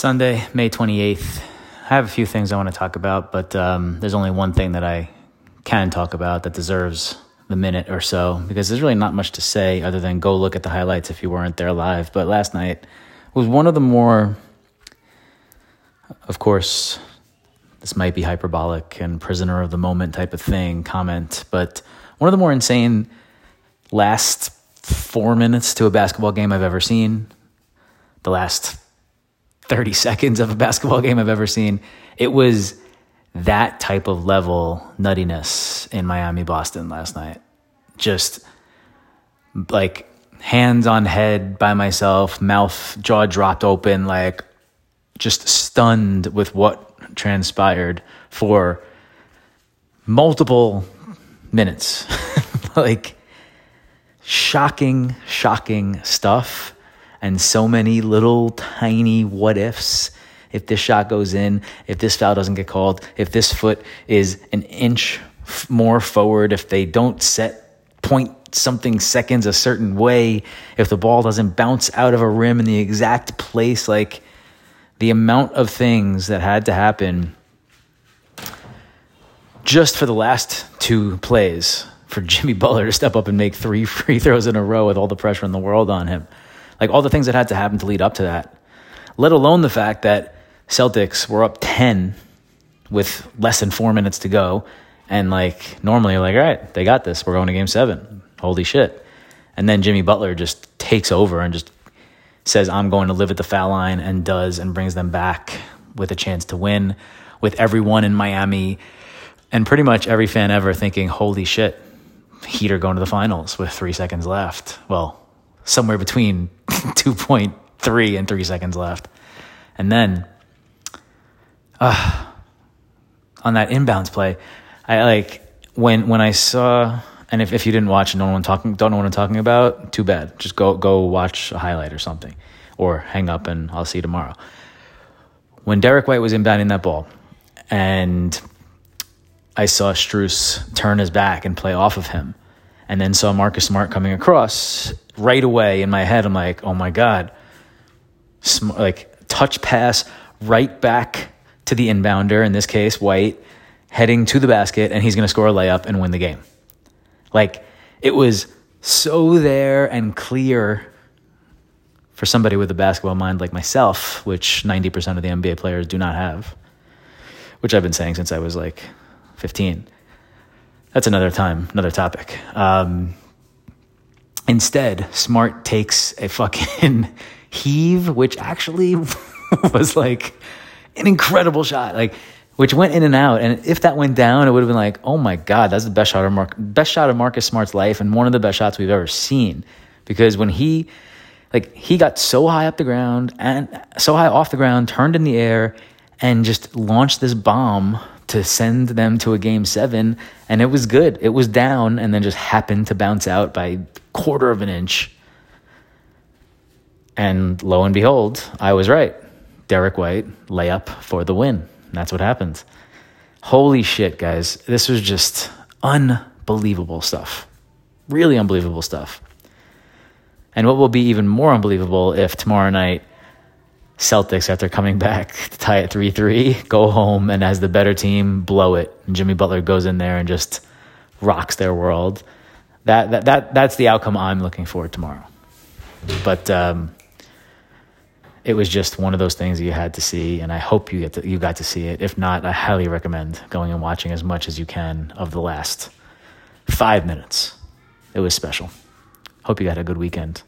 Sunday, May 28th. I have a few things I want to talk about, but um, there's only one thing that I can talk about that deserves the minute or so because there's really not much to say other than go look at the highlights if you weren't there live. But last night was one of the more, of course, this might be hyperbolic and prisoner of the moment type of thing comment, but one of the more insane last four minutes to a basketball game I've ever seen. The last 30 seconds of a basketball game I've ever seen. It was that type of level nuttiness in Miami, Boston last night. Just like hands on head by myself, mouth, jaw dropped open, like just stunned with what transpired for multiple minutes. like shocking, shocking stuff and so many little tiny what ifs. If this shot goes in, if this foul doesn't get called, if this foot is an inch more forward, if they don't set point something seconds a certain way, if the ball doesn't bounce out of a rim in the exact place, like the amount of things that had to happen just for the last two plays for Jimmy Butler to step up and make three free throws in a row with all the pressure in the world on him. Like all the things that had to happen to lead up to that, let alone the fact that Celtics were up 10 with less than four minutes to go. And like normally, like, all right, they got this. We're going to game seven. Holy shit. And then Jimmy Butler just takes over and just says, I'm going to live at the foul line and does and brings them back with a chance to win with everyone in Miami and pretty much every fan ever thinking, holy shit, Heat are going to the finals with three seconds left. Well, somewhere between 2.3 and three seconds left. And then uh, on that inbounds play, I like when when I saw and if, if you didn't watch and don't know what I'm talking don't know what I'm talking about, too bad. Just go go watch a highlight or something. Or hang up and I'll see you tomorrow. When Derek White was inbounding that ball and I saw Strus turn his back and play off of him and then saw Marcus Smart coming across right away in my head. I'm like, oh my God. Sm- like touch pass right back to the inbounder, in this case, White, heading to the basket, and he's going to score a layup and win the game. Like it was so there and clear for somebody with a basketball mind like myself, which 90% of the NBA players do not have, which I've been saying since I was like 15 that's another time, another topic. Um, instead, Smart takes a fucking heave, which actually was like an incredible shot, like which went in and out. And if that went down, it would have been like, oh my god, that's the best shot of best shot of Marcus Smart's life, and one of the best shots we've ever seen. Because when he, like, he got so high up the ground and so high off the ground, turned in the air, and just launched this bomb to send them to a game seven, and it was good. It was down and then just happened to bounce out by quarter of an inch. And lo and behold, I was right. Derek White layup for the win. That's what happened. Holy shit, guys. This was just unbelievable stuff. Really unbelievable stuff. And what will be even more unbelievable if tomorrow night Celtics after coming back to tie it 3 3, go home and as the better team, blow it. And Jimmy Butler goes in there and just rocks their world. That, that, that, that's the outcome I'm looking for tomorrow. But um, it was just one of those things you had to see, and I hope you, get to, you got to see it. If not, I highly recommend going and watching as much as you can of the last five minutes. It was special. Hope you had a good weekend.